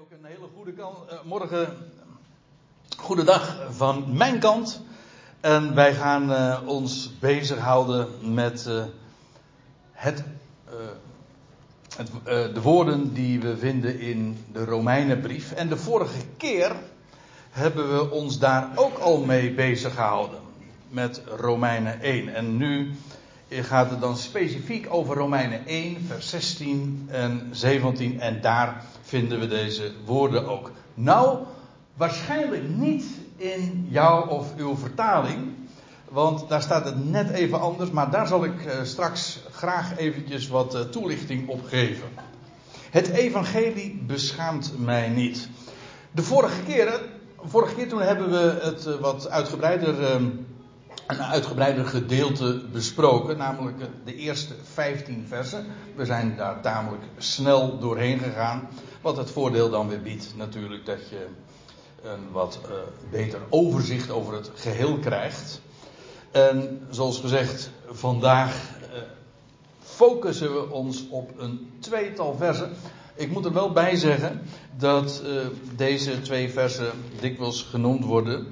ook een hele goede kant, eh, morgen, goede van mijn kant. En wij gaan uh, ons bezighouden met uh, het, het de woorden die we vinden in de Romeinenbrief. En de vorige keer hebben we ons daar ook al mee bezig gehouden. Met Romeinen 1. En nu gaat het dan specifiek over Romeinen 1, vers 16 en 17. En daar vinden we deze woorden ook. Nou, waarschijnlijk niet in jouw of uw vertaling. Want daar staat het net even anders. Maar daar zal ik eh, straks graag eventjes wat eh, toelichting op geven. Het evangelie beschaamt mij niet. De vorige keer, vorige keer toen hebben we het eh, wat uitgebreider ehm, een uitgebreider gedeelte besproken, namelijk de eerste 15 versen. We zijn daar tamelijk snel doorheen gegaan. Wat het voordeel dan weer biedt, natuurlijk, dat je een wat uh, beter overzicht over het geheel krijgt. En zoals gezegd, vandaag uh, focussen we ons op een tweetal versen. Ik moet er wel bij zeggen dat uh, deze twee versen dikwijls genoemd worden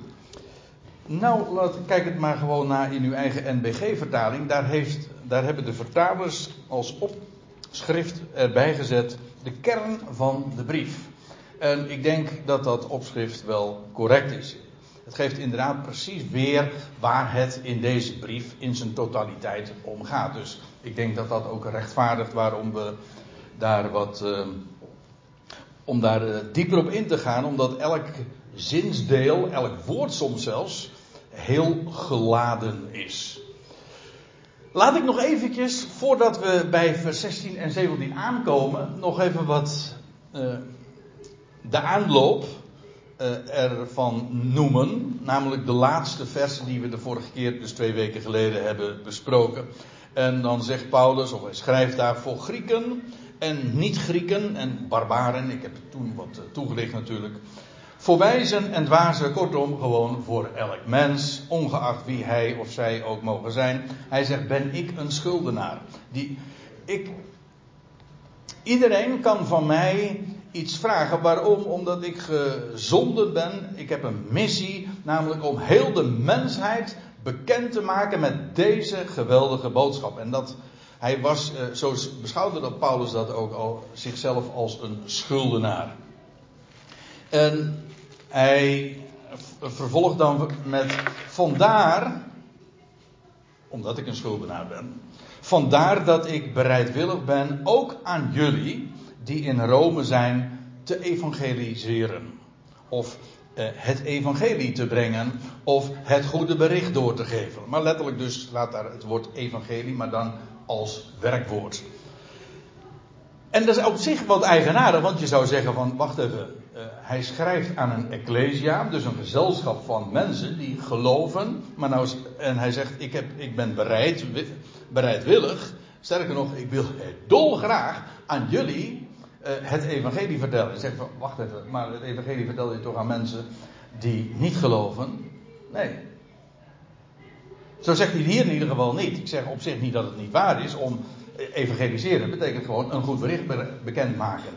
nou, laat, kijk het maar gewoon na in uw eigen NBG-vertaling. Daar, daar hebben de vertalers als opschrift erbij gezet de kern van de brief. En ik denk dat dat opschrift wel correct is. Het geeft inderdaad precies weer waar het in deze brief in zijn totaliteit om gaat. Dus ik denk dat dat ook rechtvaardigt waarom we daar wat. Uh, om daar uh, dieper op in te gaan, omdat elk zinsdeel, elk woord soms zelfs, heel geladen is. Laat ik nog eventjes, voordat we bij vers 16 en 17 aankomen, nog even wat uh, de aanloop uh, ervan noemen. Namelijk de laatste versen die we de vorige keer, dus twee weken geleden, hebben besproken. En dan zegt Paulus, of hij schrijft daar voor Grieken en niet-Grieken en barbaren. Ik heb toen wat uh, toegelicht natuurlijk. Voor wijzen en dwazen, kortom, gewoon voor elk mens, ongeacht wie hij of zij ook mogen zijn. Hij zegt: Ben ik een schuldenaar? Die, ik, iedereen kan van mij iets vragen. Waarom? Omdat ik gezonden ben. Ik heb een missie, namelijk om heel de mensheid bekend te maken met deze geweldige boodschap. En dat hij was, eh, zo beschouwde dat Paulus dat ook al zichzelf als een schuldenaar. En hij vervolgt dan met vandaar, omdat ik een schuldenaar ben, vandaar dat ik bereidwillig ben ook aan jullie die in Rome zijn te evangeliseren. Of eh, het evangelie te brengen of het goede bericht door te geven. Maar letterlijk dus staat daar het woord evangelie, maar dan als werkwoord. En dat is op zich wat eigenaardig, want je zou zeggen van, wacht even, uh, hij schrijft aan een ecclesia, dus een gezelschap van mensen die geloven, maar nou, en hij zegt, ik, heb, ik ben bereid, bereidwillig, sterker nog, ik wil dolgraag aan jullie uh, het evangelie vertellen. Hij zegt van, wacht even, maar het evangelie vertel je toch aan mensen die niet geloven? Nee. Zo zegt hij hier in ieder geval niet. Ik zeg op zich niet dat het niet waar is om evangeliseren betekent gewoon een goed bericht bekendmaken.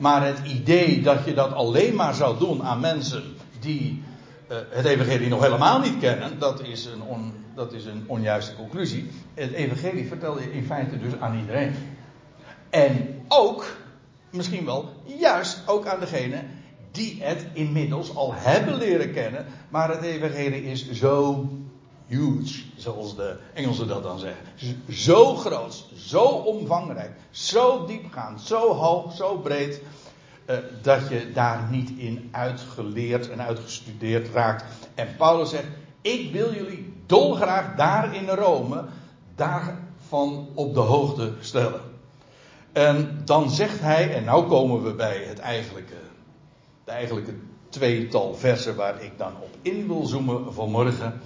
Maar het idee dat je dat alleen maar zou doen aan mensen die uh, het evangelie nog helemaal niet kennen, dat is, een dat is een onjuiste conclusie. Het evangelie vertel je in feite dus aan iedereen. En ook, misschien wel, juist ook aan degene die het inmiddels al hebben leren kennen. Maar het evangelie is zo huge, zoals de Engelsen dat dan zeggen. Zo groot, zo omvangrijk, zo diepgaand, zo hoog, zo breed. Uh, dat je daar niet in uitgeleerd en uitgestudeerd raakt. En Paulus zegt: Ik wil jullie dolgraag daar in Rome daarvan op de hoogte stellen. En dan zegt hij, en nou komen we bij het eigenlijke, de eigenlijke tweetal versen waar ik dan op in wil zoomen vanmorgen.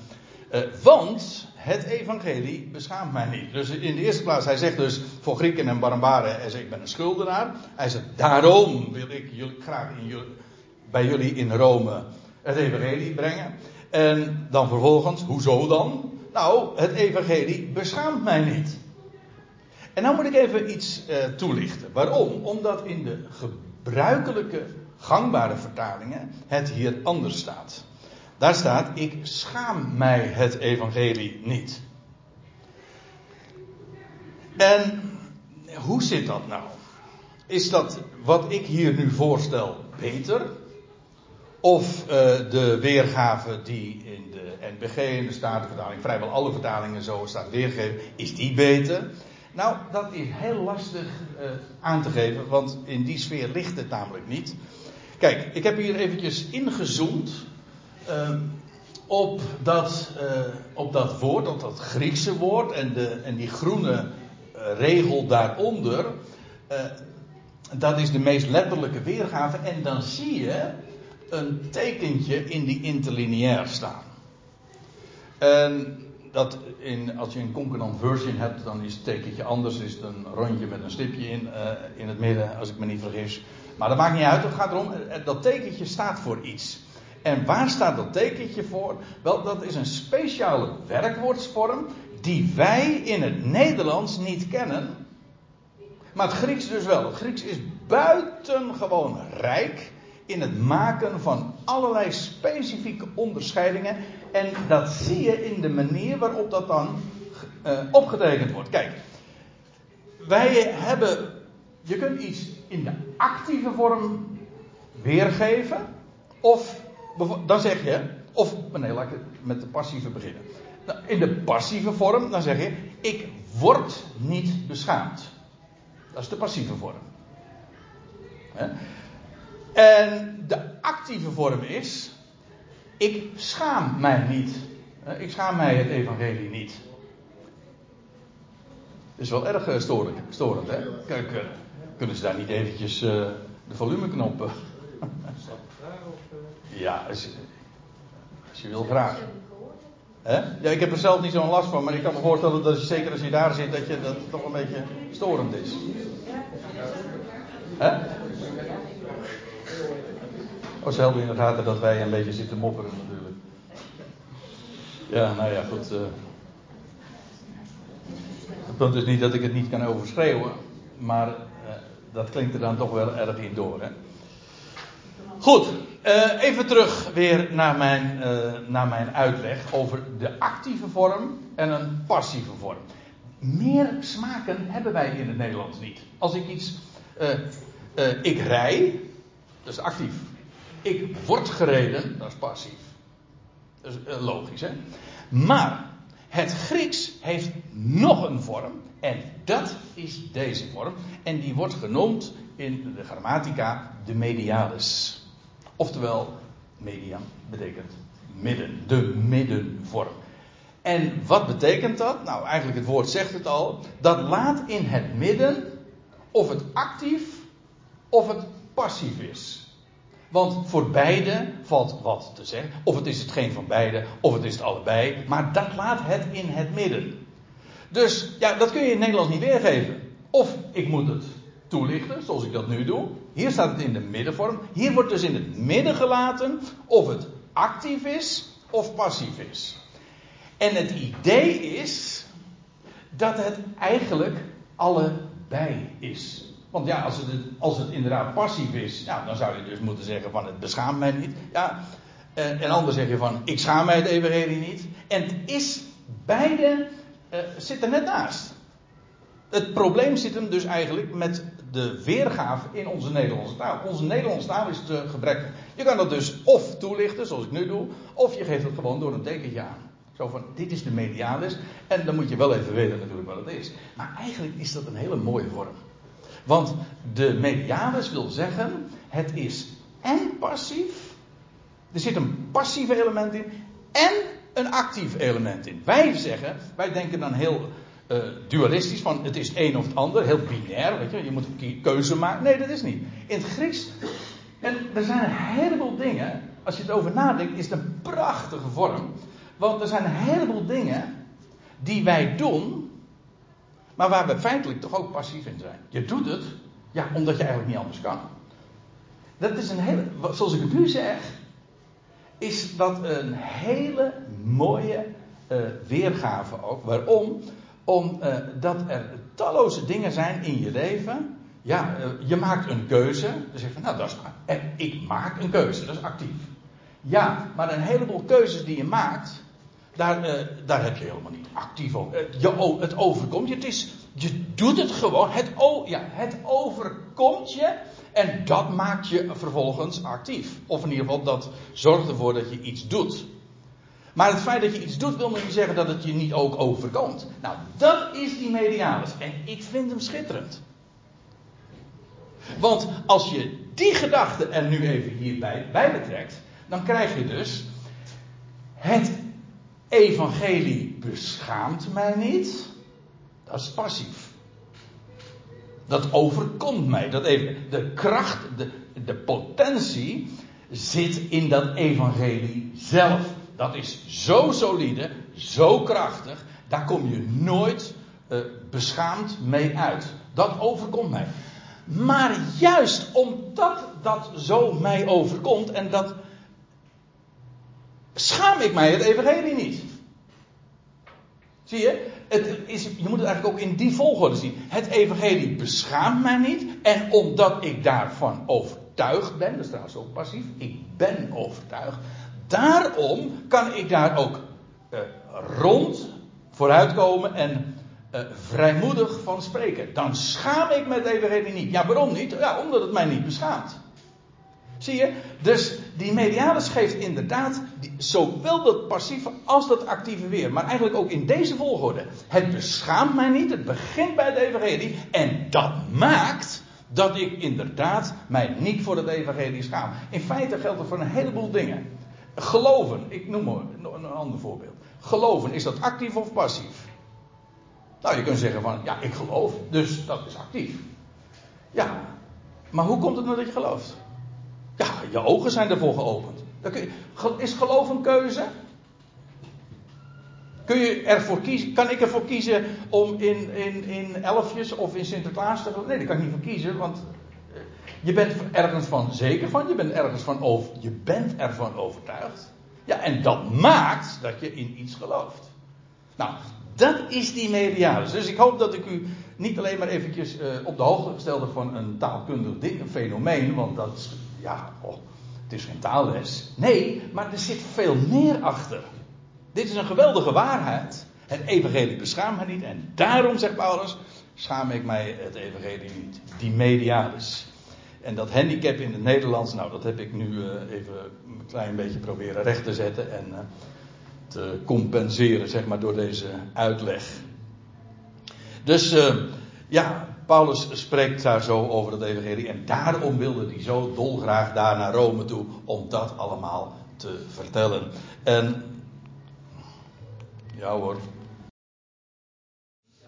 Uh, want het evangelie beschaamt mij niet. Dus in de eerste plaats, hij zegt dus voor Grieken en Barbaren, hij zegt ik ben een schuldenaar. Hij zegt daarom wil ik jullie, graag in jullie, bij jullie in Rome het evangelie brengen. En dan vervolgens, hoezo dan? Nou, het evangelie beschaamt mij niet. En nou moet ik even iets uh, toelichten. Waarom? Omdat in de gebruikelijke gangbare vertalingen het hier anders staat. Daar staat: Ik schaam mij het evangelie niet. En hoe zit dat nou? Is dat wat ik hier nu voorstel beter? Of uh, de weergave die in de NBG, in de Statenvertaling, vrijwel alle vertalingen zo staat weergegeven, is die beter? Nou, dat is heel lastig uh, aan te geven, want in die sfeer ligt het namelijk niet. Kijk, ik heb hier eventjes ingezoomd uh, op, dat, op dat woord, op dat Griekse woord en, de, en die groene regel daaronder. dat is de meest letterlijke weergave en dan zie je een tekentje in die interlineair staan. En dat in, als je een concordant version hebt, dan is het tekentje anders. Is het een rondje met een stipje in, in het midden, als ik me niet vergis. Maar dat maakt niet uit, het gaat erom, eh, dat tekentje staat voor iets. En waar staat dat tekentje voor? Wel, dat is een speciale werkwoordsvorm die wij in het Nederlands niet kennen. Maar het Grieks dus wel. Het Grieks is buitengewoon rijk in het maken van allerlei specifieke onderscheidingen. En dat zie je in de manier waarop dat dan uh, opgetekend wordt. Kijk, wij hebben. Je kunt iets in de actieve vorm weergeven. Of dan zeg je. Of nee, laat ik met de passieve beginnen. Nou, in de passieve vorm, dan zeg je: Ik word niet beschaamd. Dat is de passieve vorm. En de actieve vorm is: ik schaam mij niet. Ik schaam mij het evangelie niet. Dat is wel erg eh, storend, storend hè? Eh, kunnen ze daar niet eventjes uh, de volumeknop. Ja, als je, als je wil graag. Ja, ik heb er zelf niet zo'n last van, maar ik kan me voorstellen dat je, zeker als je daar zit, dat je dat toch een beetje storend is. Hè? Oh, ze in de gaten dat wij een beetje zitten mopperen natuurlijk. Ja, nou ja, goed. Uh, het punt is niet dat ik het niet kan overschreeuwen, maar uh, dat klinkt er dan toch wel erg in door. Hè? Goed, uh, even terug weer naar mijn, naar mijn uitleg over de actieve vorm en een passieve vorm. Meer smaken hebben wij in het Nederlands niet. Als ik iets. ik rij, dat is actief. Ik word gereden, dat is passief. Dat is eh, logisch, hè? Maar het Grieks heeft nog een vorm. En dat is deze vorm. En die wordt genoemd in de grammatica de medialis. Oftewel, median betekent midden. De middenvorm. En wat betekent dat? Nou, eigenlijk het woord zegt het al. Dat laat in het midden of het actief of het passief is. Want voor beide valt wat te zeggen. Of het is het geen van beide, of het is het allebei. Maar dat laat het in het midden. Dus ja, dat kun je in het Nederlands niet weergeven. Of ik moet het toelichten, zoals ik dat nu doe. Hier staat het in de middenvorm. Hier wordt dus in het midden gelaten of het actief is of passief is. En het idee is dat het eigenlijk allebei is. Want ja, als het, als het inderdaad passief is, nou, dan zou je dus moeten zeggen van het beschaamt mij niet. Ja, en, en anders zeg je van ik schaam mij het evangelie niet. En het is, beide uh, zitten net naast. Het probleem zit hem dus eigenlijk met de weergave in onze Nederlandse taal. Onze Nederlandse taal is te gebrekkig. Je kan dat dus of toelichten, zoals ik nu doe, of je geeft het gewoon door een tekentje aan. Zo van, dit is de medialis. En dan moet je wel even weten natuurlijk wat het is. Maar eigenlijk is dat een hele mooie vorm. Want de medialis wil zeggen, het is en passief, er zit een passief element in, en een actief element in. Wij zeggen, wij denken dan heel uh, dualistisch van het is een of het ander, heel binair, weet je, je moet een keuze maken. Nee, dat is niet. In het Grieks, en er zijn een heleboel dingen, als je het over nadenkt, is het een prachtige vorm. Want er zijn een heleboel dingen die wij doen, maar waar we feitelijk toch ook passief in zijn. Je doet het, ja, omdat je eigenlijk niet anders kan. Dat is een hele, zoals ik het nu zeg, is dat een hele mooie uh, weergave ook. Waarom? Omdat uh, er talloze dingen zijn in je leven ja, eh, je maakt een keuze. Dan zeg je, nou, dat is, en ik maak een keuze, dat is actief. Ja, maar een heleboel keuzes die je maakt, daar, uh, daar heb je helemaal niet actief over. Je, het overkomt je, het is, je doet het gewoon. Het, ja, het overkomt je en dat maakt je vervolgens actief. Of in ieder geval, dat zorgt ervoor dat je iets doet. Maar het feit dat je iets doet, wil niet zeggen dat het je niet ook overkomt. Nou, dat is die medialis. En ik vind hem schitterend. Want als je die gedachte er nu even hierbij bij betrekt, dan krijg je dus. Het evangelie beschaamt mij niet. Dat is passief. Dat overkomt mij. Dat even, de kracht, de, de potentie zit in dat evangelie zelf. Dat is zo solide, zo krachtig. Daar kom je nooit uh, beschaamd mee uit. Dat overkomt mij. Maar juist omdat dat zo mij overkomt en dat schaam ik mij het evangelie niet. Zie je? Het is, je moet het eigenlijk ook in die volgorde zien. Het evangelie beschaamt mij niet. En omdat ik daarvan overtuigd ben, dat is trouwens ook passief, ik ben overtuigd. Daarom kan ik daar ook uh, rond vooruitkomen en uh, vrijmoedig van spreken. Dan schaam ik me het evangelie niet. Ja, waarom niet? Ja, omdat het mij niet beschaamt. Zie je? Dus die medialis geeft inderdaad zowel dat passieve als dat actieve weer. Maar eigenlijk ook in deze volgorde. Het beschaamt mij niet. Het begint bij het evangelie. En dat maakt dat ik inderdaad mij niet voor het evangelie schaam. In feite geldt dat voor een heleboel dingen. Geloven, ik noem maar een ander voorbeeld. Geloven, is dat actief of passief? Nou, je kunt zeggen van, ja, ik geloof, dus dat is actief. Ja, maar hoe komt het nou dat je gelooft? Ja, je ogen zijn ervoor geopend. Is geloof een keuze? Kun je ervoor kiezen, kan ik ervoor kiezen om in, in, in elfjes of in Sinterklaas te geloven? Nee, daar kan ik niet voor kiezen, want je bent ergens van zeker van, je bent ergens van over, je bent ervan overtuigd. Ja, en dat maakt dat je in iets gelooft. Nou, dat is die medialis. Dus ik hoop dat ik u niet alleen maar eventjes uh, op de hoogte gestelde van een taalkundig fenomeen, want dat is ja, oh, het is geen taalles. Nee, maar er zit veel meer achter. Dit is een geweldige waarheid. Het evangelie beschaamt mij niet. En daarom, zegt Paulus, schaam ik mij het evangelie niet. Die medialis. En dat handicap in het Nederlands, nou dat heb ik nu uh, even een klein beetje proberen recht te zetten en uh, te compenseren, zeg maar, door deze uitleg. Dus uh, ja, Paulus spreekt daar zo over het evangelie. En daarom wilde hij zo dolgraag daar naar Rome toe. Om dat allemaal te vertellen. En. Ja hoor.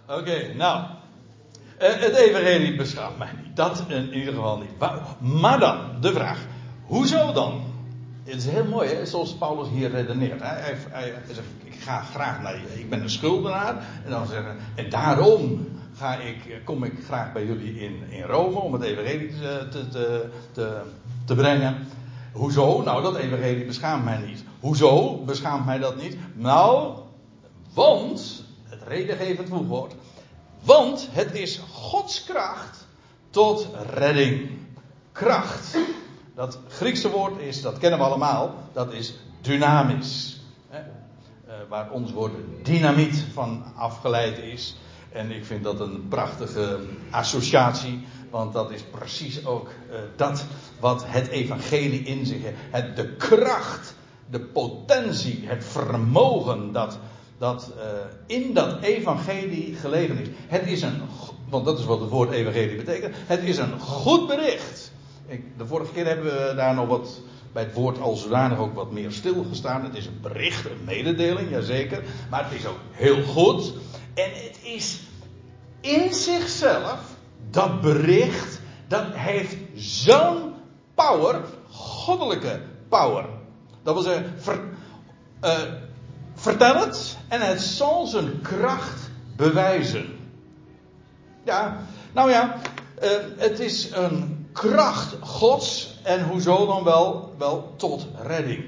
Oké, nou. Eh, het evangelie beschaamt mij niet. Dat in ieder geval niet. Maar dan, de vraag. Hoezo dan? Het is heel mooi, hè, zoals Paulus hier redeneert. Hij, hij, zegt, ik ga graag naar je, ik ben een schuldenaar. En dan zeggen, en daarom ga ik, kom ik graag bij jullie in, in Rome om het evangelie te, te, te, te, brengen. Hoezo? Nou, dat evangelie beschaamt mij niet. Hoezo beschaamt mij dat niet? Nou, want, het redengevend voegwoord, want het is Gods kracht tot redding. Kracht. Dat Griekse woord is, dat kennen we allemaal, dat is dynamisch. Uh, waar ons woord dynamiet van afgeleid is. En ik vind dat een prachtige associatie, want dat is precies ook uh, dat wat het evangelie in zich heeft. De kracht, de potentie, het vermogen dat, dat uh, in dat evangelie gelegen is. Het is een, want dat is wat het woord evangelie betekent. Het is een goed bericht. Ik, de vorige keer hebben we daar nog wat bij het woord al zodanig ook wat meer stilgestaan. Het is een bericht, een mededeling, jazeker. Maar het is ook heel goed. En het is in zichzelf, dat bericht, dat heeft zo'n power, goddelijke power. Dat wil zeggen, ver, uh, vertel het en het zal zijn kracht bewijzen. Ja, nou ja, uh, het is een kracht Gods en hoezo dan wel? Wel tot redding.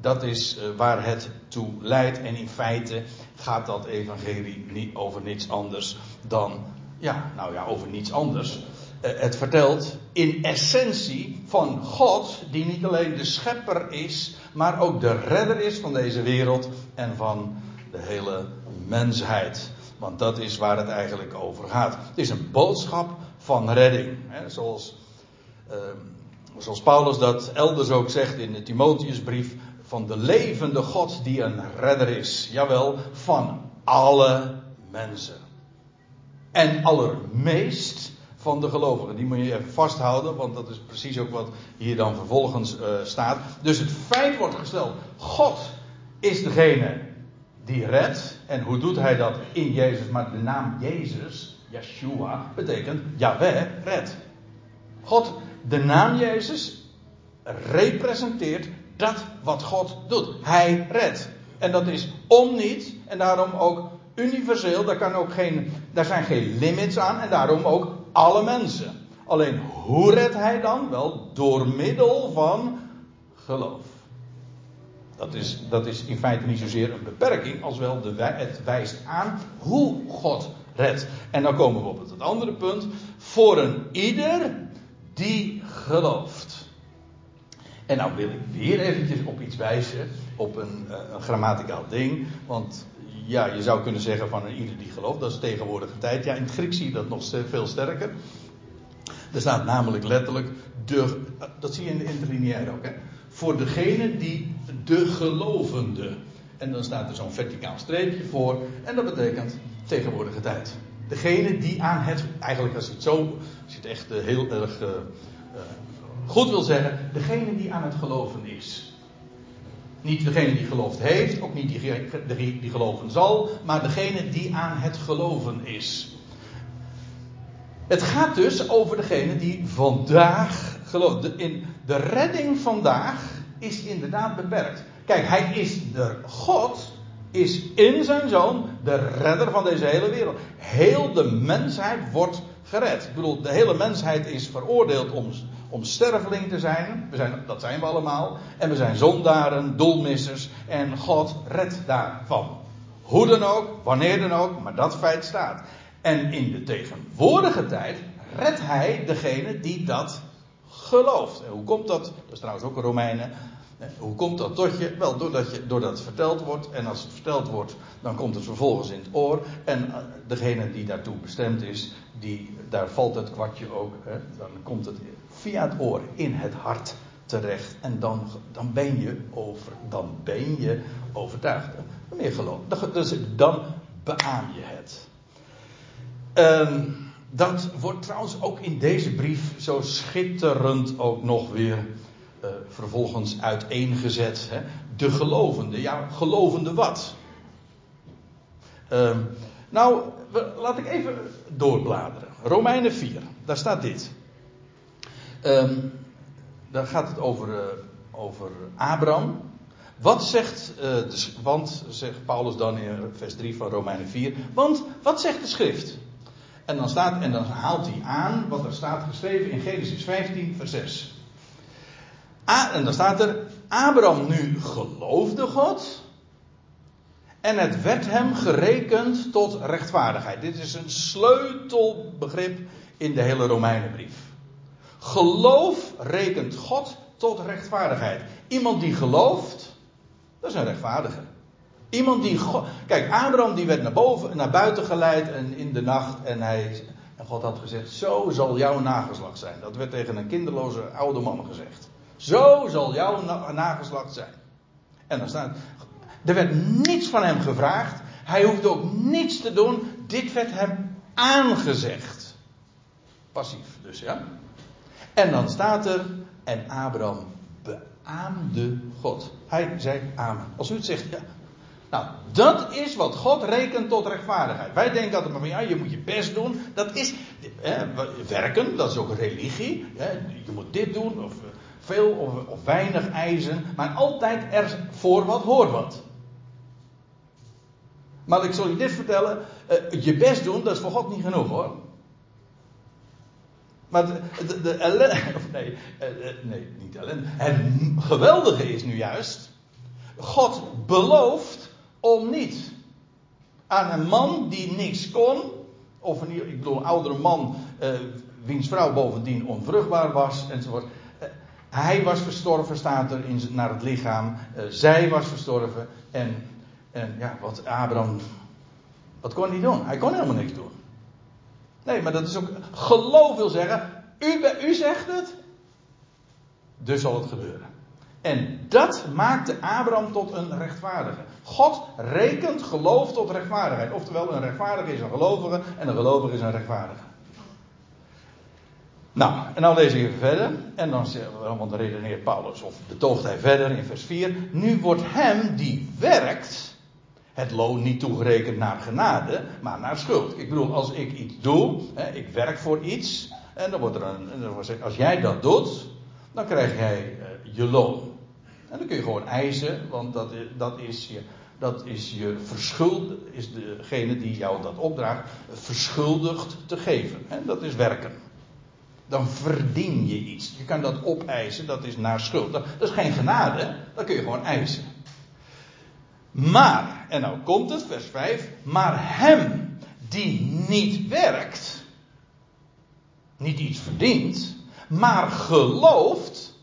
Dat is uh, waar het toe leidt en in feite gaat dat evangelie niet over niets anders dan, ja, nou ja, over niets anders. Eh, het vertelt in essentie van God, die niet alleen de schepper is, maar ook de redder is van deze wereld en van de hele mensheid. Want dat is waar het eigenlijk over gaat. Het is een boodschap van redding. Hè, zoals, uh, zoals Paulus dat elders ook zegt in de Timotheusbrief. Van de levende God die een redder is. Jawel, van alle mensen. En allermeest van de gelovigen. Die moet je even vasthouden, want dat is precies ook wat hier dan vervolgens uh, staat. Dus het feit wordt gesteld: God is degene die redt. En hoe doet hij dat in Jezus? Maar de naam Jezus, Yeshua, betekent Yahweh redt. God, de naam Jezus, representeert dat wat God doet. Hij redt. En dat is om niet, en daarom ook universeel, daar, kan ook geen, daar zijn geen limits aan, en daarom ook alle mensen. Alleen hoe redt hij dan? Wel door middel van geloof. Dat is, dat is in feite niet zozeer een beperking, als wel de, het wijst aan hoe God redt. En dan komen we op het andere punt. Voor een ieder die gelooft. En nou wil ik weer eventjes op iets wijzen, op een, eh, een grammaticaal ding. Want ja, je zou kunnen zeggen van ieder die gelooft, dat is tegenwoordige tijd. Ja, in het Grieks zie je dat nog veel sterker. Er staat namelijk letterlijk de, dat zie je in de interlineair ook, hè. Voor degene die de gelovende. En dan staat er zo'n verticaal streepje voor. En dat betekent tegenwoordige tijd. Degene die aan het. Eigenlijk als je het zo. Als je het echt eh, heel erg. Uh, goed wil zeggen. Degene die aan het geloven is. Niet degene die geloofd heeft. Ook niet die, die, geloven zal. Maar degene die aan het geloven is. Het gaat dus over degene die vandaag gelooft. De, in de redding vandaag is inderdaad beperkt. Kijk, hij is de God, is in zijn zoon de redder van deze hele wereld. Heel de mensheid wordt gered. Ik bedoel, de hele mensheid is veroordeeld om, om sterveling te zijn. We zijn. Dat zijn we allemaal. En we zijn zondaren, doelmissers. En God redt daarvan. Hoe dan ook, wanneer dan ook, maar dat feit staat. En in de tegenwoordige tijd redt hij degene die dat gelooft. En hoe komt dat? Dat is trouwens ook een Romeinen. Hoe komt dat tot je? Wel, doordat, je, doordat het verteld wordt. En als het verteld wordt, dan komt het vervolgens in het oor. En eh, degene die daartoe bestemd is, die, daar valt het kwartje ook. Hè, dan komt het via het oor in het hart terecht. En dan, dan, ben, je over, dan ben je overtuigd. Meer geloof. Dus dan beaam je het. Um, dat wordt trouwens ook in deze brief zo schitterend ook nog weer uh, vervolgens uiteengezet. Hè? De gelovende. Ja, gelovende wat? Um, nou, laat ik even doorbladeren. Romeinen 4, daar staat dit. Um, daar gaat het over, uh, over Abraham. Wat zegt, uh, de, want, zegt Paulus dan in vers 3 van Romeinen 4, want wat zegt de schrift? En dan, staat, en dan haalt hij aan wat er staat geschreven in Genesis 15, vers 6. A, en dan staat er: Abraham nu geloofde God. En het werd hem gerekend tot rechtvaardigheid. Dit is een sleutelbegrip in de hele Romeinenbrief. Geloof rekent God tot rechtvaardigheid. Iemand die gelooft, dat is een rechtvaardige. Iemand die. Kijk, Abraham die werd naar, boven, naar buiten geleid en in de nacht. En, hij, en God had gezegd: Zo zal jouw nageslacht zijn. Dat werd tegen een kinderloze oude man gezegd. Zo zal jouw nageslacht zijn. En dan staat. Er werd niets van hem gevraagd. Hij hoefde ook niets te doen. Dit werd hem aangezegd. Passief dus, ja. En dan staat er. En Abraham beaamde God. Hij zei amen. Als u het zegt, ja, nou, dat is wat God rekent tot rechtvaardigheid. Wij denken altijd maar van ja, je moet je best doen. Dat is hè, werken, dat is ook religie. Hè, je moet dit doen, of eh, veel of, of weinig eisen. Maar altijd er voor wat hoort wat. Maar ik zal je dit vertellen: uh, je best doen, dat is voor God niet genoeg hoor. Maar de, de, de ellende, of nee, uh, nee, niet ellende. Het geweldige is nu juist: God belooft om niet aan een man die niks kon, of een, ik bedoel, een oudere man, uh, wiens vrouw bovendien onvruchtbaar was, enzovoort. Hij was verstorven, staat er in, naar het lichaam. Zij was verstorven. En, en ja, wat Abraham. Wat kon hij doen? Hij kon helemaal niks doen. Nee, maar dat is ook. Geloof wil zeggen. U, u zegt het. Dus zal het gebeuren. En dat maakte Abraham tot een rechtvaardige. God rekent geloof tot rechtvaardigheid. Oftewel, een rechtvaardige is een gelovige en een gelovige is een rechtvaardige. Nou, en dan lees ik even verder. En dan, dan redeneert Paulus, of betoogt hij verder in vers 4. Nu wordt hem die werkt, het loon niet toegerekend naar genade, maar naar schuld. Ik bedoel, als ik iets doe, hè, ik werk voor iets, en dan wordt er een, als jij dat doet, dan krijg jij uh, je loon. En dan kun je gewoon eisen, want dat, dat is je, dat is je verschuld, is degene die jou dat opdraagt, verschuldigd te geven. Hè? Dat is werken. Dan verdien je iets. Je kan dat opeisen, dat is naar schuld. Dat, dat is geen genade, dat kun je gewoon eisen. Maar, en nou komt het, vers 5, maar hem die niet werkt, niet iets verdient, maar gelooft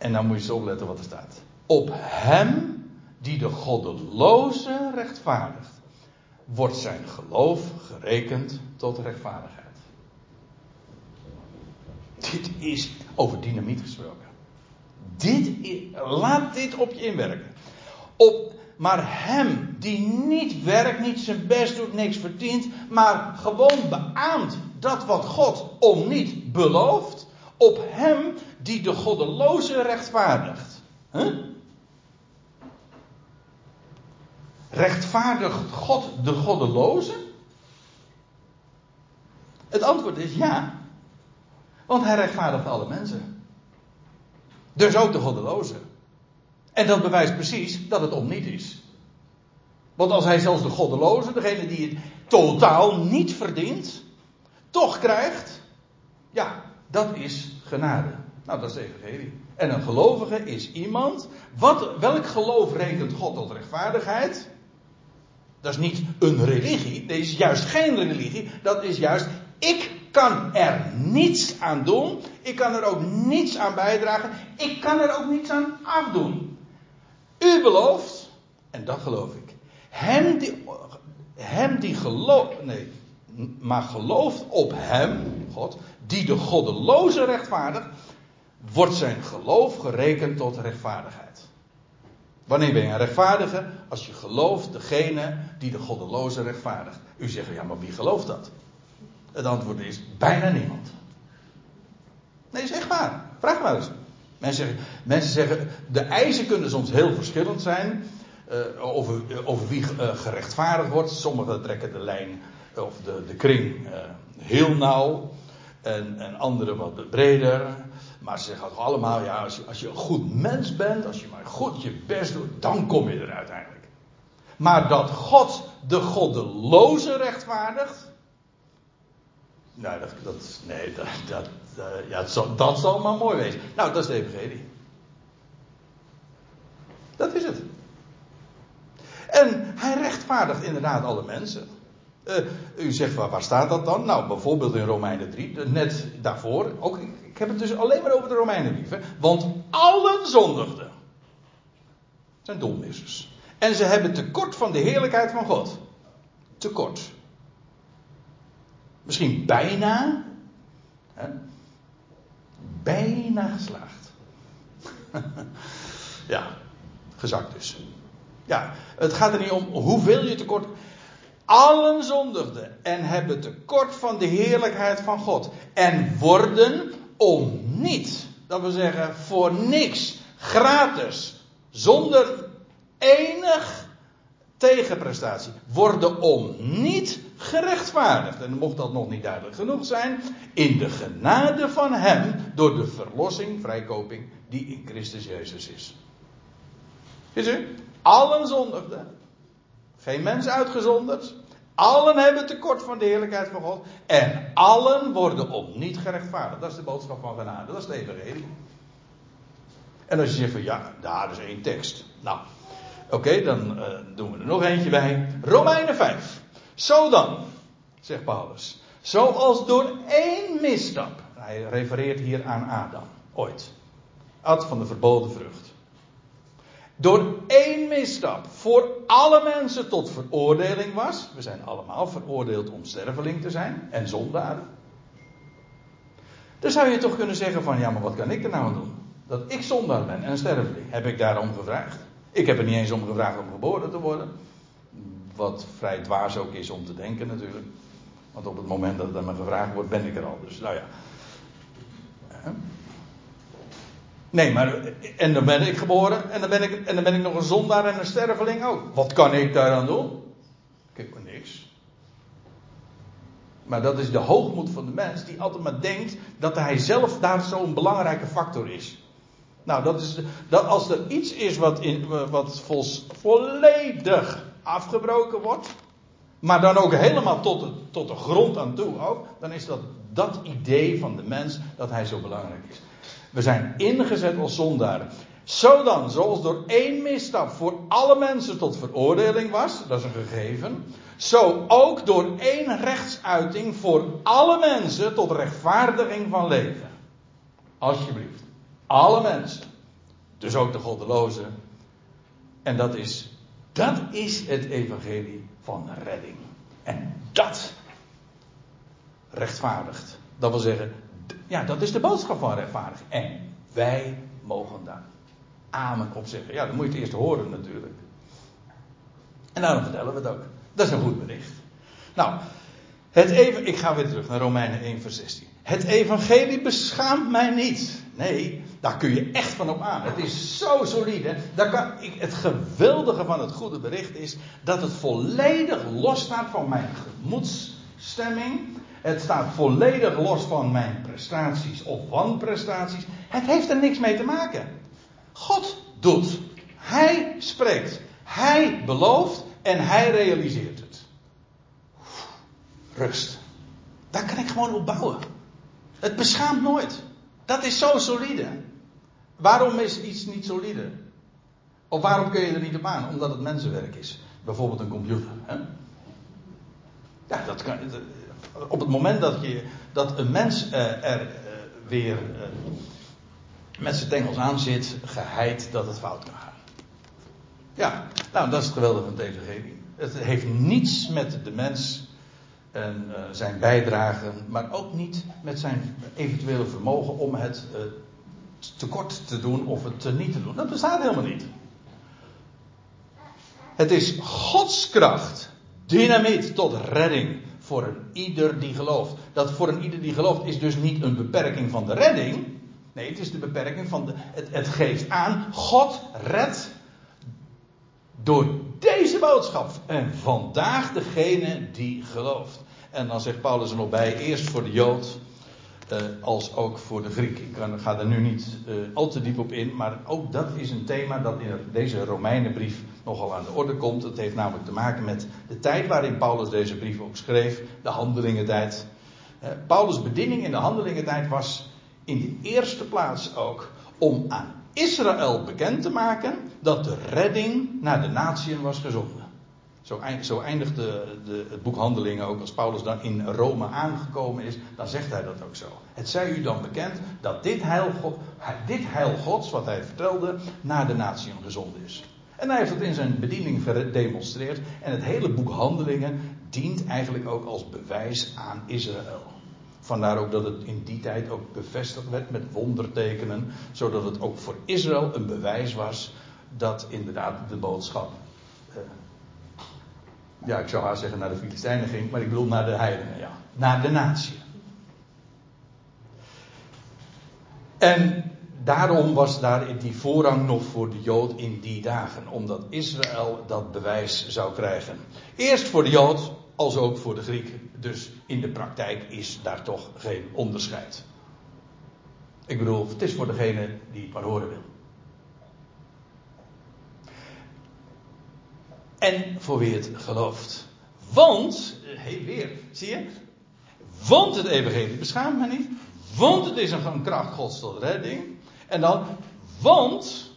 en dan moet je eens opletten wat er staat. Op hem die de goddeloze rechtvaardigt, wordt zijn geloof gerekend tot rechtvaardigheid. Dit is over dynamiet gesproken. Dit laat dit op je inwerken. Op, maar hem die niet werkt, niet zijn best doet, niks verdient, maar gewoon beaamt dat wat God om niet belooft, op hem die de goddeloze rechtvaardigt. Rechtvaardigt God de goddeloze? Het antwoord is ja. Want hij rechtvaardigt alle mensen. Dus ook de goddeloze. En dat bewijst precies dat het om niet is. Want als hij zelfs de goddeloze, degene die het totaal niet verdient, toch krijgt, ja, dat is genade. Nou, dat is de evangelie. En een gelovige is iemand. Wat, welk geloof rekent God tot rechtvaardigheid? Dat is niet een religie. Dat is juist geen religie. Dat is juist, ik kan er niets aan doen. Ik kan er ook niets aan bijdragen. Ik kan er ook niets aan afdoen. U belooft, en dat geloof ik. Hem die, hem die gelooft, nee, maar gelooft op hem, God, die de goddeloze rechtvaardigt, wordt zijn geloof gerekend tot rechtvaardigheid. Wanneer ben je een rechtvaardige? Als je gelooft degene die de goddeloze rechtvaardigt. U zegt, ja, maar wie gelooft dat? Het antwoord is bijna niemand. Nee, echt waar. Vraag maar eens. Mensen zeggen, mensen zeggen de eisen kunnen soms heel verschillend zijn. Uh, over, over wie uh, gerechtvaardigd wordt. Sommigen trekken de lijn of de, de kring heel nauw. En, en anderen wat breder. Maar ze zeggen allemaal, ja, als je, als je een goed mens bent, als je maar goed je best doet, dan kom je er uiteindelijk. Maar dat God de goddeloze rechtvaardigt. Nou, dat, dat, nee, dat, dat, ja, dat, zal, dat zal maar mooi wezen. Nou, dat is de evangelie. Dat is het. En hij rechtvaardigt inderdaad alle mensen. Uh, u zegt, waar, waar, staat dat dan? Nou, bijvoorbeeld in Romeinen 3, net daarvoor. Ook, ik, heb het dus alleen maar over de Romeinenbrief. Hè? Want allen zondigden. zijn doelmissers. En ze hebben tekort van de heerlijkheid van God. Tekort. Misschien bijna. Hè? Bijna geslaagd. ja, gezakt dus. Ja, het gaat er niet om hoeveel je tekort allen zondigden en hebben tekort van de heerlijkheid van God. En worden om niet, dat wil zeggen voor niks, gratis, zonder enig tegenprestatie, worden om niet gerechtvaardigd. En mocht dat nog niet duidelijk genoeg zijn, in de genade van Hem door de verlossing, vrijkoping, die in Christus Jezus is. Is u? Allen zondigden geen mens uitgezonderd. Allen hebben tekort van de heerlijkheid van God. En allen worden op niet gerechtvaardigd. Dat is de boodschap van genade. Dat is de evangelie. En als je zegt van ja, daar is één tekst. Nou, oké, dan uh, doen we er nog eentje bij. Romeinen 5. Zo dan, zegt Paulus. Zoals door één misstap. Hij refereert hier aan Adam. Ooit. At van de verboden vrucht. Door één misstap voor alle mensen tot veroordeling was. We zijn allemaal veroordeeld om sterveling te zijn en zondaren. Dan zou je toch kunnen zeggen van ja, maar wat kan ik er nou aan doen? Dat ik zondaar ben en sterveling. Heb ik daarom gevraagd? Ik heb er niet eens om gevraagd om geboren te worden. Wat vrij dwaas ook is om te denken natuurlijk. Want op het moment dat het aan me gevraagd wordt, ben ik er al. Dus nou ja. Nee, maar. En dan ben ik geboren. En dan ben ik, en dan ben ik nog een zondaar en een sterveling ook. Wat kan ik daaraan doen? Ik heb niks. Maar dat is de hoogmoed van de mens die altijd maar denkt dat hij zelf daar zo'n belangrijke factor is. Nou, dat is, dat als er iets is wat, in, wat volledig afgebroken wordt, maar dan ook helemaal tot de, tot de grond aan toe ook, dan is dat dat idee van de mens dat hij zo belangrijk is. We zijn ingezet als zondaren. Zo dan, zoals door één misstap voor alle mensen tot veroordeling was, dat is een gegeven, zo ook door één rechtsuiting voor alle mensen tot rechtvaardiging van leven. Alsjeblieft. Alle mensen. Dus ook de goddelozen. En dat is, dat is het evangelie van redding. En dat rechtvaardigt. Dat wil zeggen, ja, dat is de boodschap van rechtvaardiging. En wij mogen daar amen op zeggen. Ja, dan moet je het eerst horen natuurlijk. En daarom vertellen we het ook. Dat is een goed bericht. Nou, het even, ik ga weer terug naar Romeinen 1, vers 16. Het evangelie beschaamt mij niet. Nee, daar kun je echt van op aan. Het is zo solide. Ik, het geweldige van het goede bericht is dat het volledig los staat van mijn gemoedsstemming. Het staat volledig los van mijn prestaties of wanprestaties. Het heeft er niks mee te maken. God doet. Hij spreekt. Hij belooft en hij realiseert het. Rust. Daar kan ik gewoon op bouwen. Het beschaamt nooit. Dat is zo solide. Waarom is iets niet solide? Of waarom kun je er niet op aan? Omdat het mensenwerk is. Bijvoorbeeld een computer. Hè? Ja, dat kan, op het moment dat, je, dat een mens eh, er eh, weer eh, met zijn tengels aan zit, geheid dat het fout kan gaan. Ja, nou dat is het geweldige van deze evangelie. Het heeft niets met de mens en uh, zijn bijdrage, maar ook niet met zijn eventuele vermogen om het uh, tekort te doen of het niet te doen. Dat bestaat helemaal niet. Het is Gods kracht, dynamiet tot redding voor een ieder die gelooft. Dat voor een ieder die gelooft is dus niet een beperking van de redding. Nee, het is de beperking van de. Het, het geeft aan, God redt door deze boodschap. En vandaag degene die gelooft. En dan zegt Paulus er nog bij, eerst voor de Jood, eh, als ook voor de Griek. Ik ga er nu niet uh, al te diep op in, maar ook dat is een thema dat in deze Romeinenbrief nogal aan de orde komt. Het heeft namelijk te maken met de tijd waarin Paulus deze brief ook schreef, de handelingentijd. Uh, Paulus' bediening in de handelingentijd was in de eerste plaats ook om aan Israël bekend te maken dat de redding naar de natieën was gezonden. Zo, eindigt de, het boek Handelingen ook. Als Paulus dan in Rome aangekomen is, dan zegt hij dat ook zo. Het zij u dan bekend dat dit heil, dit heil Gods, wat hij vertelde, naar de natieën gezonden is. En hij heeft het in zijn bediening gedemonstreerd. En het hele boek Handelingen dient eigenlijk ook als bewijs aan Israël. Vandaar ook dat het in die tijd ook bevestigd werd met wondertekenen, zodat het ook voor Israël een bewijs was dat inderdaad de boodschap, eh, ja, ik zou haar zeggen naar de Filistijnen ging, maar ik bedoel naar de heidenen, ja, naar de natie. En daarom was daar die voorrang nog voor de Jood in die dagen, omdat Israël dat bewijs zou krijgen. Eerst voor de Jood, als ook voor de Griek. Dus in de praktijk is daar toch geen onderscheid. Ik bedoel, het is voor degene die het maar horen wil. En voor wie het gelooft. Want, hé hey, weer, zie je? Want het evangelie beschaamt mij niet. Want het is een kracht gods tot redding. En dan, want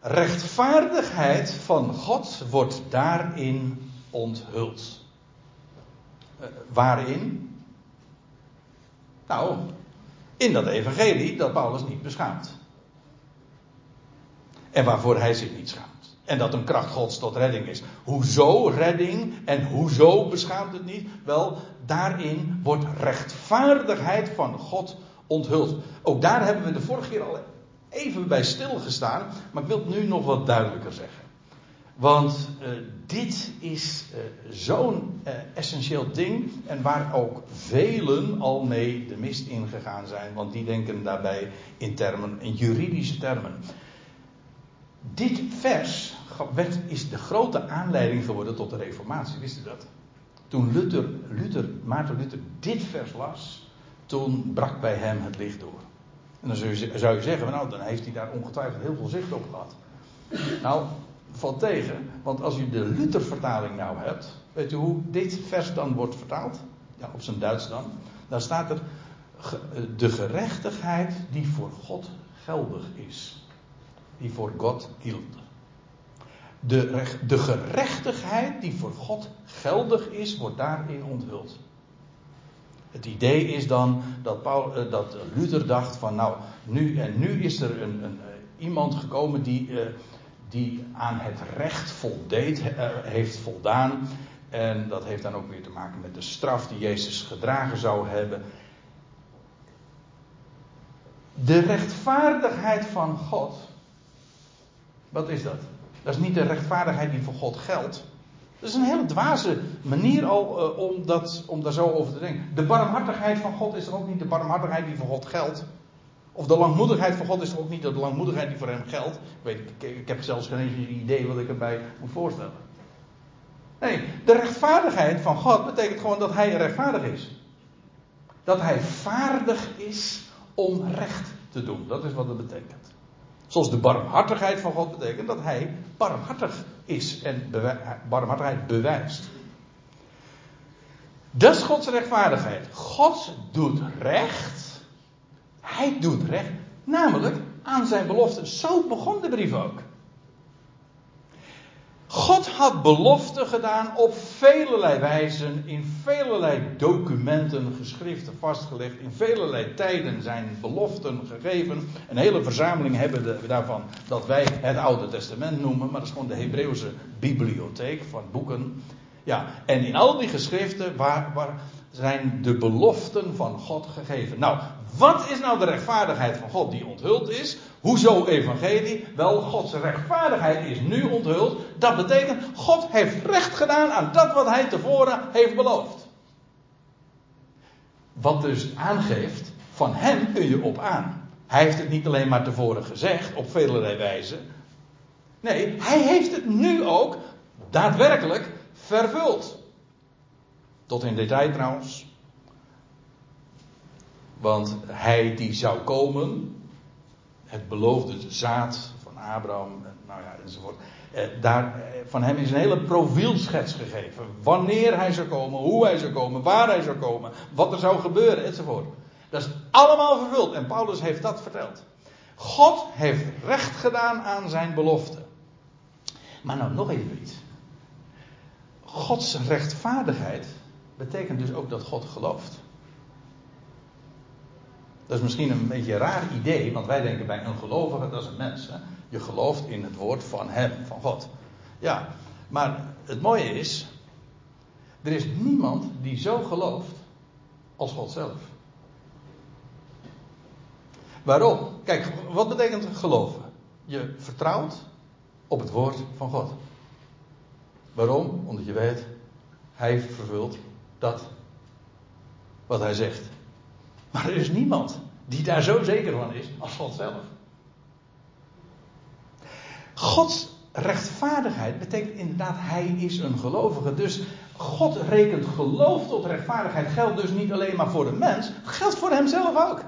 rechtvaardigheid van God wordt daarin onthuld. Uh, waarin? Nou, in dat evangelie dat Paulus niet beschaamt. En waarvoor hij zich niet schaamt. En dat een kracht Gods tot redding is. Hoezo redding en hoezo beschaamt het niet? Wel, daarin wordt rechtvaardigheid van God onthuld. Ook daar hebben we de vorige keer al even bij stilgestaan, maar ik wil het nu nog wat duidelijker zeggen. Want uh, dit is uh, zo'n uh, essentieel ding en waar ook velen al mee de mist ingegaan zijn, want die denken daarbij in termen, in juridische termen. Dit vers werd, is de grote aanleiding geworden tot de Reformatie, wist u dat? Toen Luther, Luther, Maarten Luther dit vers las, toen brak bij hem het licht door. En dan zou je, zou je zeggen, nou dan heeft hij daar ongetwijfeld heel veel zicht op gehad. Nou, valt tegen, want als je de Luther-vertaling nou hebt, weet u hoe dit vers dan wordt vertaald? Ja, op zijn Duits dan. Dan staat er de gerechtigheid die voor God geldig is. Die voor God gilt. De, de gerechtigheid die voor God geldig is, wordt daarin onthuld. Het idee is dan dat, eh, dat Luther dacht van nou, nu en nu is er een, een eh, iemand gekomen die, uh, die aan het recht voldeed, heeft voldaan. En dat heeft dan ook weer te maken met de straf die Jezus gedragen zou hebben. De rechtvaardigheid van God. Wat is dat? Dat is niet de rechtvaardigheid die voor God geldt. Dat is een hele dwaze manier al uh, om, om daar zo over te denken. De barmhartigheid van God is ook niet de barmhartigheid die voor God geldt. Of de langmoedigheid van God is er ook niet de langmoedigheid die voor hem geldt. Ik, weet, ik, ik heb zelfs geen idee wat ik erbij moet voorstellen. Nee, de rechtvaardigheid van God betekent gewoon dat hij rechtvaardig is. Dat hij vaardig is om recht te doen. Dat is wat het betekent. Zoals de barmhartigheid van God betekent dat hij barmhartig is en barmhartigheid bewijst. Dat is Gods rechtvaardigheid. God doet recht. Hij doet recht. Namelijk aan zijn belofte. Zo begon de brief ook. God had beloften gedaan op velelei wijzen, in velelei documenten, geschriften vastgelegd, in velelei tijden zijn beloften gegeven. Een hele verzameling hebben we daarvan dat wij het Oude Testament noemen, maar dat is gewoon de Hebreeuwse bibliotheek van boeken. Ja, en in al die geschriften waar, waar zijn de beloften van God gegeven. Nou, wat is nou de rechtvaardigheid van God die onthuld is? Hoezo evangelie? Wel, Gods rechtvaardigheid is nu onthuld. Dat betekent, God heeft recht gedaan aan dat wat hij tevoren heeft beloofd. Wat dus aangeeft, van hem kun je op aan. Hij heeft het niet alleen maar tevoren gezegd, op vele wijze. Nee, hij heeft het nu ook daadwerkelijk vervuld. Tot in detail trouwens. Want hij die zou komen, het beloofde zaad van Abraham, nou ja, enzovoort. Eh, daar, eh, van hem is een hele profielschets gegeven. Wanneer hij zou komen, hoe hij zou komen, waar hij zou komen, wat er zou gebeuren, enzovoort. Dat is allemaal vervuld en Paulus heeft dat verteld. God heeft recht gedaan aan zijn belofte. Maar nou nog even iets. Gods rechtvaardigheid betekent dus ook dat God gelooft. Dat is misschien een beetje een raar idee, want wij denken bij een gelovige, dat is een mens. Je gelooft in het woord van Hem, van God. Ja, maar het mooie is, er is niemand die zo gelooft als God zelf. Waarom? Kijk, wat betekent geloven? Je vertrouwt op het woord van God. Waarom? Omdat je weet, Hij vervult dat wat Hij zegt. Maar er is niemand die daar zo zeker van is als God zelf. Gods rechtvaardigheid betekent inderdaad, hij is een gelovige. Dus God rekent geloof tot rechtvaardigheid. Geldt dus niet alleen maar voor de mens, geldt voor hemzelf ook.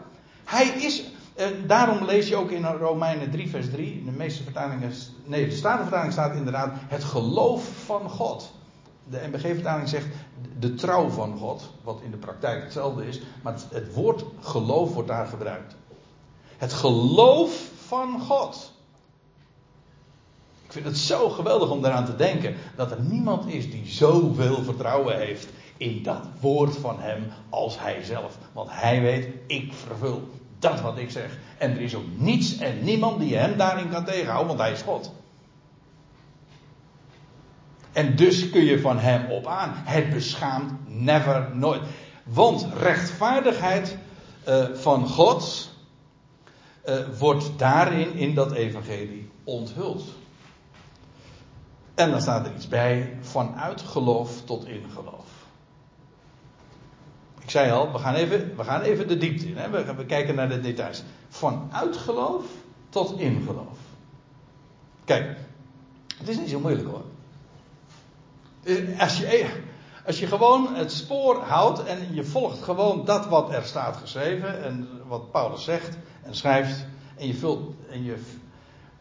Hij is, eh, daarom lees je ook in Romeinen 3, vers 3, in de meeste vertalingen, nee, de Statenvertaling staat inderdaad het geloof van God. De NBG-vertaling zegt de trouw van God, wat in de praktijk hetzelfde is, maar het woord geloof wordt daar gebruikt. Het geloof van God. Ik vind het zo geweldig om daaraan te denken dat er niemand is die zoveel vertrouwen heeft in dat woord van hem als hij zelf. Want hij weet, ik vervul dat wat ik zeg. En er is ook niets en niemand die hem daarin kan tegenhouden, want hij is God. En dus kun je van hem op aan. Het beschaamt never, nooit. Want rechtvaardigheid uh, van God uh, wordt daarin, in dat evangelie, onthuld. En dan staat er iets bij, vanuit geloof tot in geloof. Ik zei al, we gaan even, we gaan even de diepte in. Hè? We, we kijken naar de details. Vanuit geloof tot in geloof. Kijk, het is niet zo moeilijk hoor. Als je, als je gewoon het spoor houdt en je volgt gewoon dat wat er staat geschreven en wat Paulus zegt en schrijft en je vult en je,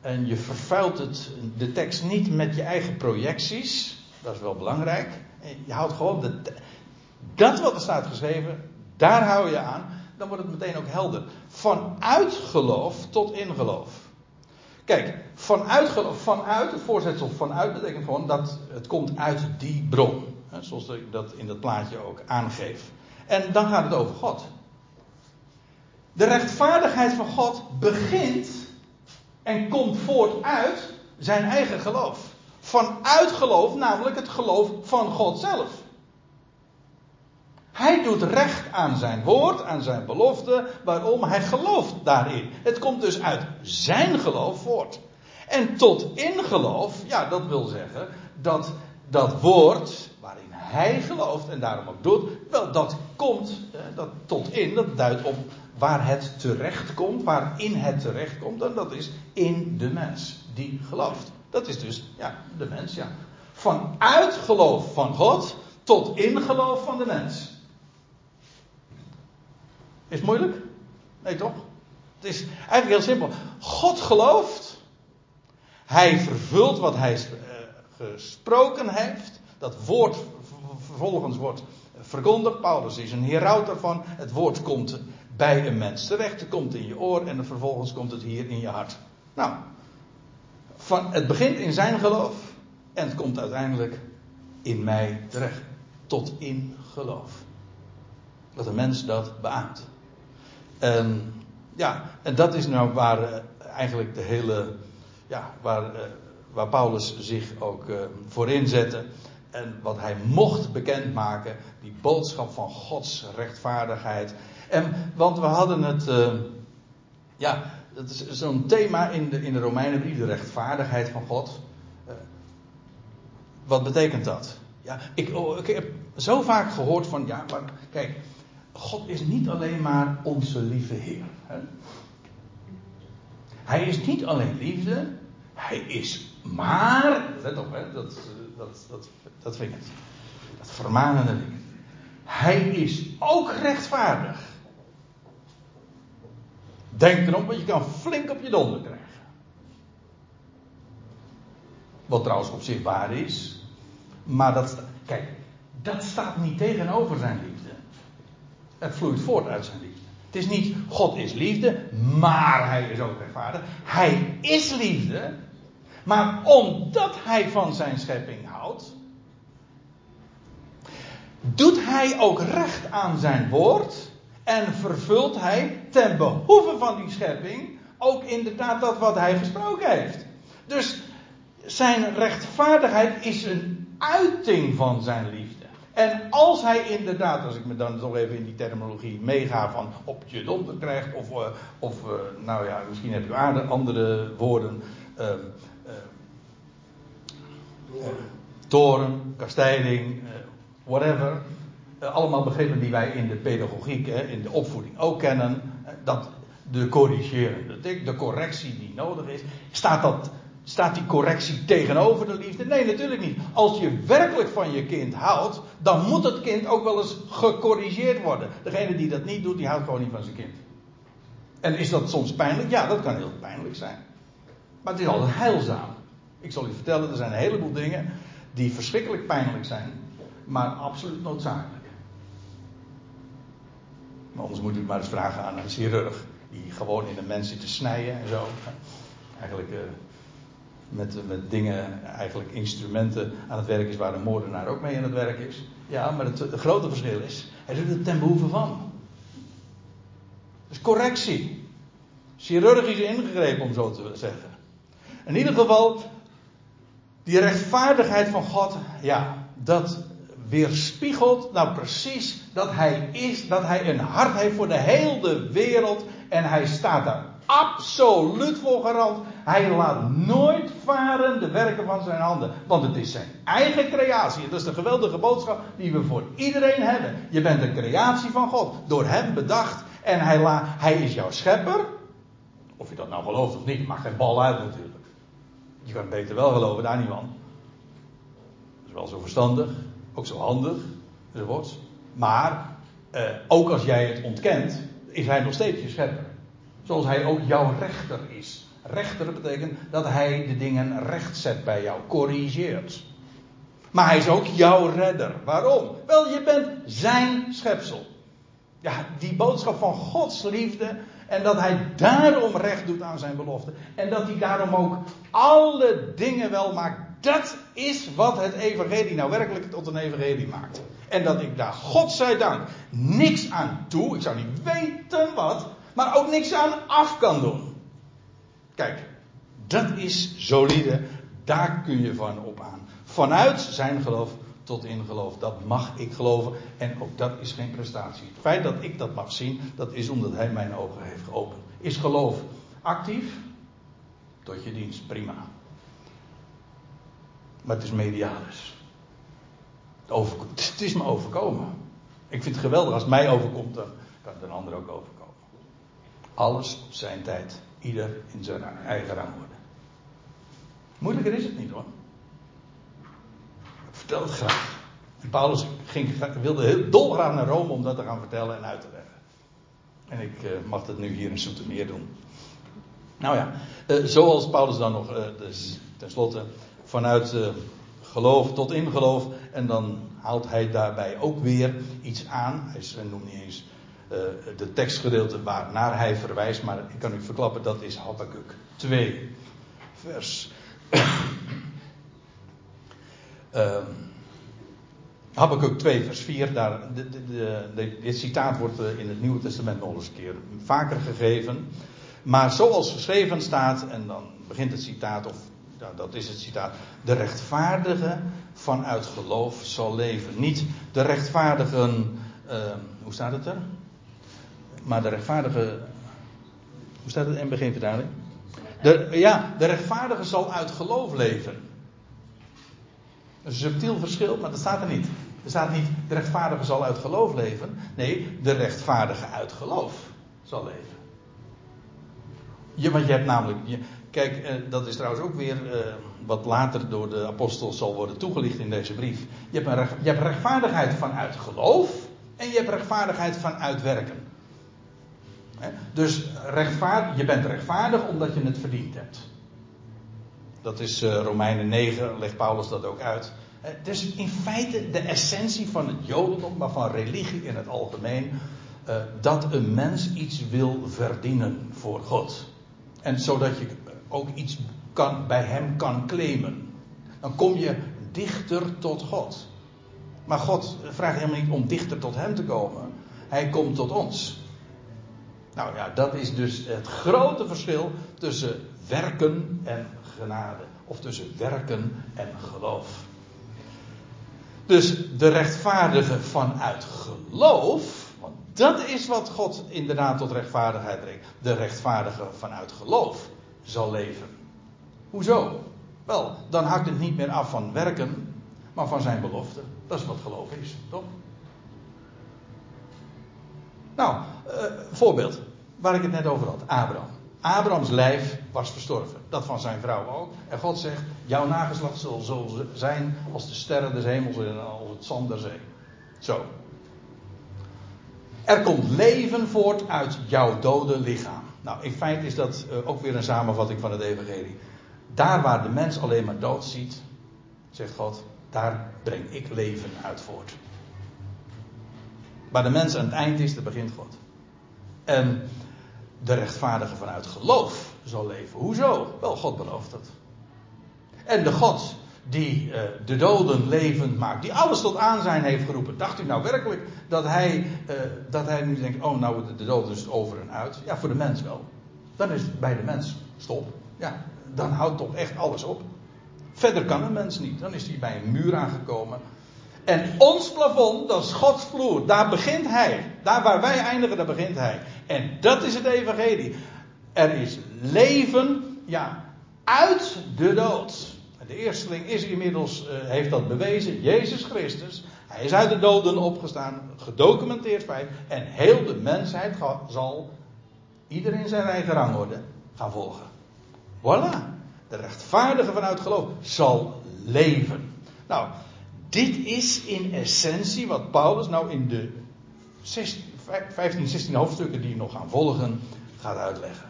en je vervuilt het, de tekst niet met je eigen projecties, dat is wel belangrijk. je houdt gewoon dat wat er staat geschreven, daar hou je aan, dan wordt het meteen ook helder. Vanuit geloof tot in geloof. Kijk, vanuit vanuit, het voorzetsel vanuit betekent gewoon dat het komt uit die bron. Hè, zoals ik dat in dat plaatje ook aangeef. En dan gaat het over God. De rechtvaardigheid van God begint en komt voort uit zijn eigen geloof. Vanuit geloof, namelijk het geloof van God zelf. Hij doet recht aan zijn woord, aan zijn belofte. Waarom? Hij gelooft daarin. Het komt dus uit zijn geloof voort. En tot in geloof, ja, dat wil zeggen dat dat woord waarin hij gelooft en daarom ook doet, wel, dat komt, dat tot in, dat duidt op waar het terecht komt, waarin het terecht komt, en dat is in de mens die gelooft. Dat is dus, ja, de mens, ja. Vanuit geloof van God tot in geloof van de mens. Is moeilijk? Nee, toch? Het is eigenlijk heel simpel. God gelooft. Hij vervult wat hij eh, gesproken heeft. Dat woord vervolgens wordt verkondigd. Paulus is een heraut daarvan. Het woord komt bij een mens terecht. Het komt in je oor en vervolgens komt het hier in je hart. Nou, van, het begint in zijn geloof. En het komt uiteindelijk in mij terecht. Tot in geloof. Dat een mens dat beaamt. En ja, en dat is nou waar uh, eigenlijk de hele, ja, waar, uh, waar Paulus zich ook uh, voor inzette. En wat hij mocht bekendmaken, die boodschap van Gods rechtvaardigheid. En, want we hadden het, ja, dat is zo'n thema in de, in de Romeinenbrief, de rechtvaardigheid van God. wat betekent dat? Ja, ik, oh, ik heb zo vaak gehoord van, ja, maar kijk, God is niet alleen maar onze lieve Heer. Hè? Hij is niet alleen liefde, hij is maar, let op, hè, dat, dat, dat, dat vind ik het. Dat vermanende ding. Hij is ook rechtvaardig. Denk erom, want je kan flink op je donder krijgen. Wat trouwens op zich waar is. Maar dat, kijk, dat staat niet tegenover zijn liefde. Het vloeit voort uit zijn liefde. Het is niet God is liefde, maar hij is ook rechtvaardig. Hij is liefde, maar omdat hij van zijn schepping houdt, doet hij ook recht aan zijn woord en vervult hij ten behoeve van die schepping ook inderdaad dat wat hij gesproken heeft. Dus zijn rechtvaardigheid is een uiting van zijn liefde. En als hij inderdaad, als ik me dan toch even in die terminologie meega van op je donder krijgt, of, uh, of uh, nou ja, misschien heb je andere woorden, uh, toren, kastijding, whatever. allemaal begrippen die wij in de pedagogiek, in de opvoeding ook kennen. dat de corrigerende, de correctie die nodig is, staat dat Staat die correctie tegenover de liefde? Nee, natuurlijk niet. Als je werkelijk van je kind houdt, dan moet het kind ook wel eens gecorrigeerd worden. Degene die dat niet doet, die houdt gewoon niet van zijn kind. En is dat soms pijnlijk? Ja, dat kan heel pijnlijk zijn. Maar het is altijd heilzaam. Ik zal u vertellen, er zijn een heleboel dingen die verschrikkelijk pijnlijk zijn, maar absoluut noodzakelijk. Maar anders moet u maar eens vragen aan een chirurg, die gewoon in een mens zit te snijden en zo. Eigenlijk. Uh, met, met dingen, eigenlijk instrumenten aan het werk is waar een moordenaar ook mee aan het werk is. Ja, maar het, het grote verschil is, hij doet het ten behoeve van. Dus correctie. Chirurgisch ingegrepen, om zo te zeggen. In ieder geval, die rechtvaardigheid van God, ja, dat weerspiegelt nou precies dat hij is, dat hij een hart heeft voor de hele wereld en hij staat daar absoluut voor garant. Hij laat nooit varen de werken van zijn handen. Want het is zijn eigen creatie. Dat is de geweldige boodschap die we voor iedereen hebben. Je bent een creatie van God. Door hem bedacht. En hij, hij is jouw schepper. Of je dat nou gelooft of niet, maakt geen bal uit natuurlijk. Je kan beter wel geloven, daar niet van. Dat is wel zo verstandig. Ook zo handig. Enzovoorts. Maar, eh, ook als jij het ontkent, is hij nog steeds je schepper. Zoals hij ook jouw rechter is. Rechter betekent dat hij de dingen rechtzet bij jou, corrigeert. Maar hij is ook jouw redder. Waarom? Wel, je bent zijn schepsel. Ja, die boodschap van Gods liefde. En dat hij daarom recht doet aan zijn belofte. En dat hij daarom ook alle dingen wel maakt. Dat is wat het evangelie nou werkelijk tot een evangelie maakt. En dat ik daar, God zij dank, niks aan toe. Ik zou niet weten wat maar ook niks aan af kan doen. Kijk, dat is solide, daar kun je van op aan. Vanuit zijn geloof tot in geloof, dat mag ik geloven en ook dat is geen prestatie. Het feit dat ik dat mag zien, dat is omdat hij mijn ogen heeft geopend. Is geloof actief? Tot je dienst, prima. Maar het is medialis. Het, het is me overkomen. Ik vind het geweldig als het mij overkomt, dan kan het een ander ook overkomen. Alles zijn tijd. Ieder in zijn eigen worden. Moeilijker is het niet hoor. Vertel het graag. En Paulus ging, wilde heel dolgraag naar Rome om dat te gaan vertellen en uit te leggen. En ik uh, mag dat nu hier in Soetermeer doen. Nou ja, uh, zoals Paulus dan nog uh, dus, tenslotte vanuit geloof tot in geloof. En dan haalt hij daarbij ook weer iets aan. Hij noemt niet eens de tekstgedeelte waarnaar hij verwijst, maar ik kan u verklappen, dat is Habakkuk 2, vers. uh, Habakkuk 2, vers 4. Daar, de, de, de, dit citaat wordt eh, in het Nieuwe Testament nog eens een keer vaker gegeven. Maar zoals geschreven staat, en dan begint het citaat, of dat is het citaat. De rechtvaardige vanuit geloof zal leven. Niet de rechtvaardigen, uh, hoe staat het er? Maar de rechtvaardige. Hoe staat het in beginvertaling? De, ja, de rechtvaardige zal uit geloof leven. Een subtiel verschil, maar dat staat er niet. Er staat niet de rechtvaardige zal uit geloof leven. Nee, de rechtvaardige uit geloof zal leven. Je, want je hebt namelijk. Je, kijk, eh, dat is trouwens ook weer eh, wat later door de apostel zal worden toegelicht in deze brief. Je hebt, een, je hebt rechtvaardigheid vanuit geloof en je hebt rechtvaardigheid vanuit werken. Dus rechtvaardig, je bent rechtvaardig omdat je het verdiend hebt. Dat is uh, Romeinen 9, legt Paulus dat ook uit. Dus in feite de essentie van het Jodendom, maar van religie in het algemeen, uh, dat een mens iets wil verdienen voor God. En zodat je ook iets kan, bij hem kan claimen. Dan kom je dichter tot God. Maar God vraagt helemaal niet om dichter tot hem te komen. Hij komt tot ons. Nou ja, dat is dus het grote verschil tussen werken en genade. Of tussen werken en geloof. Dus de rechtvaardige vanuit geloof, want dat is wat God inderdaad tot rechtvaardigheid brengt. De rechtvaardige vanuit geloof zal leven. Hoezo? Wel, dan hangt het niet meer af van werken, maar van zijn belofte. Dat is wat geloof is, toch? Nou, uh, voorbeeld. Waar ik het net over had. Abraham. Abrahams lijf was verstorven. Dat van zijn vrouw ook. En God zegt: Jouw nageslacht zal zo zijn als de sterren des hemels en als het zand der zee. Zo. Er komt leven voort uit jouw dode lichaam. Nou, in feite is dat uh, ook weer een samenvatting van het Evangelie. Daar waar de mens alleen maar dood ziet, zegt God, daar breng ik leven uit voort. Waar de mens aan het eind is, daar begint God. En de rechtvaardige vanuit geloof zal leven. Hoezo? Wel, God belooft het. En de God die uh, de doden levend maakt, die alles tot aanzijn heeft geroepen. Dacht u nou werkelijk dat hij, uh, dat hij nu denkt, oh nou de dood is over en uit? Ja, voor de mens wel. Dan is het bij de mens stop. Ja, dan houdt toch echt alles op. Verder kan een mens niet. Dan is hij bij een muur aangekomen. En ons plafond, dat is Gods vloer. Daar begint Hij. Daar waar wij eindigen, daar begint Hij. En dat is het Evangelie. Er is leven, ja, uit de dood. De eersteling is inmiddels, uh, heeft dat bewezen, Jezus Christus. Hij is uit de doden opgestaan, gedocumenteerd feit. En heel de mensheid zal, iedereen zijn eigen rangorde, gaan volgen. Voilà. De rechtvaardige vanuit geloof zal leven. Nou, dit is in essentie wat Paulus nou in de 16, 15, 16 hoofdstukken die nog gaan volgen gaat uitleggen.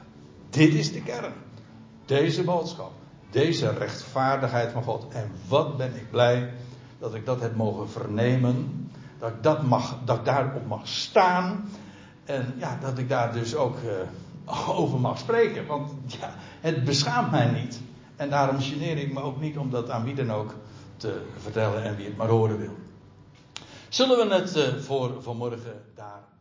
Dit is de kern. Deze boodschap. Deze rechtvaardigheid van God. En wat ben ik blij dat ik dat heb mogen vernemen. Dat ik, dat mag, dat ik daarop mag staan. En ja, dat ik daar dus ook uh, over mag spreken. Want ja, het beschaamt mij niet. En daarom geneer ik me ook niet om dat aan wie dan ook te vertellen en wie het maar horen wil. Zullen we het uh, voor vanmorgen laten?